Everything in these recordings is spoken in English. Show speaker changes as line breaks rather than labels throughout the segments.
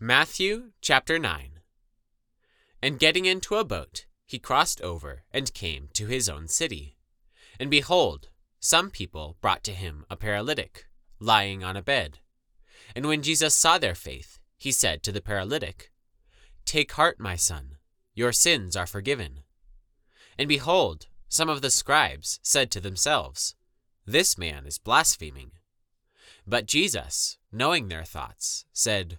Matthew chapter 9 And getting into a boat, he crossed over and came to his own city. And behold, some people brought to him a paralytic, lying on a bed. And when Jesus saw their faith, he said to the paralytic, Take heart, my son, your sins are forgiven. And behold, some of the scribes said to themselves, This man is blaspheming. But Jesus, knowing their thoughts, said,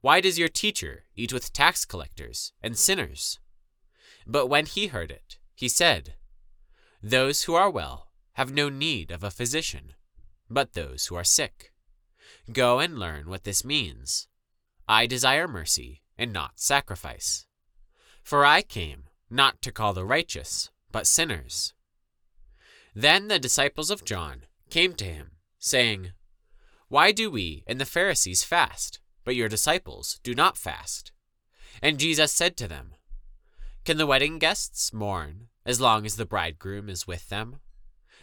Why does your teacher eat with tax collectors and sinners? But when he heard it, he said, Those who are well have no need of a physician, but those who are sick. Go and learn what this means. I desire mercy and not sacrifice. For I came not to call the righteous, but sinners. Then the disciples of John came to him, saying, Why do we and the Pharisees fast, but your disciples do not fast? And Jesus said to them, Can the wedding guests mourn as long as the bridegroom is with them?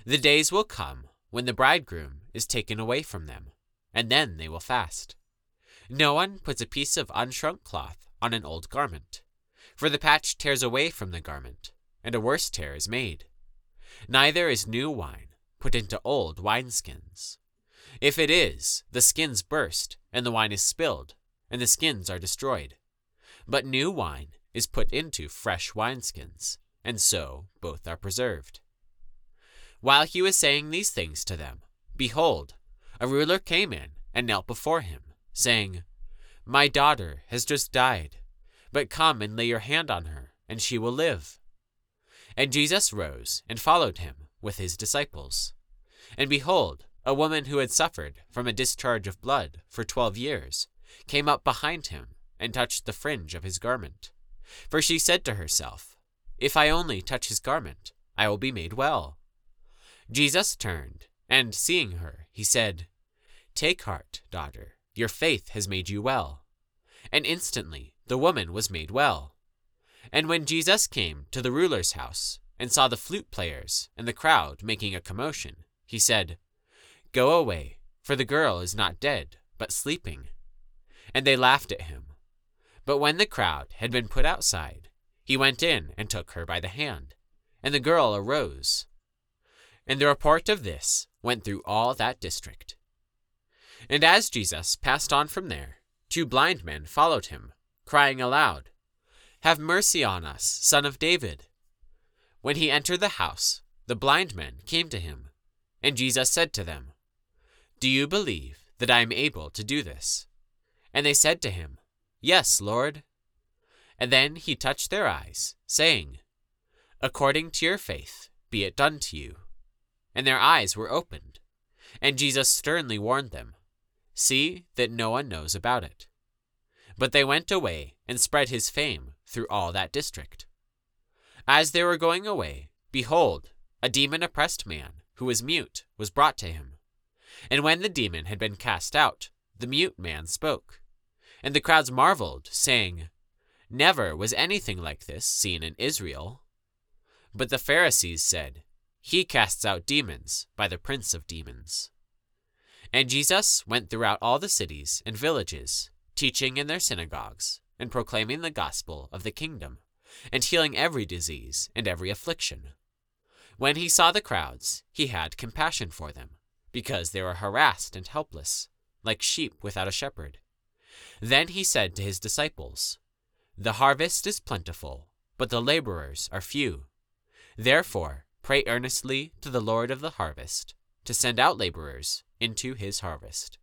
The days will come when the bridegroom is taken away from them, and then they will fast. No one puts a piece of unshrunk cloth on an old garment, for the patch tears away from the garment, and a worse tear is made. Neither is new wine put into old wineskins. If it is, the skins burst, and the wine is spilled, and the skins are destroyed. But new wine is put into fresh wineskins, and so both are preserved. While he was saying these things to them, behold, a ruler came in and knelt before him saying, My daughter has just died, but come and lay your hand on her, and she will live. And Jesus rose and followed him with his disciples. And behold, a woman who had suffered from a discharge of blood for twelve years came up behind him and touched the fringe of his garment. For she said to herself, If I only touch his garment, I will be made well. Jesus turned, and seeing her, he said, Take heart, daughter your faith has made you well. And instantly the woman was made well. And when Jesus came to the ruler's house, and saw the flute players and the crowd making a commotion, he said, Go away, for the girl is not dead, but sleeping. And they laughed at him. But when the crowd had been put outside, he went in and took her by the hand, and the girl arose. And the report of this went through all that district. And as Jesus passed on from there, two blind men followed him, crying aloud, Have mercy on us, son of David. When he entered the house, the blind men came to him, and Jesus said to them, Do you believe that I am able to do this? And they said to him, Yes, Lord. And then he touched their eyes, saying, According to your faith, be it done to you. And their eyes were opened, and Jesus sternly warned them See that no one knows about it. But they went away and spread his fame through all that district. As they were going away, behold, a demon oppressed man, who was mute, was brought to him. And when the demon had been cast out, the mute man spoke. And the crowds marveled, saying, Never was anything like this seen in Israel. But the Pharisees said, He casts out demons by the prince of demons. And Jesus went throughout all the cities and villages, teaching in their synagogues, and proclaiming the gospel of the kingdom, and healing every disease and every affliction. When he saw the crowds, he had compassion for them, because they were harassed and helpless, like sheep without a shepherd. Then he said to his disciples, The harvest is plentiful, but the laborers are few. Therefore, pray earnestly to the Lord of the harvest to send out laborers into his harvest.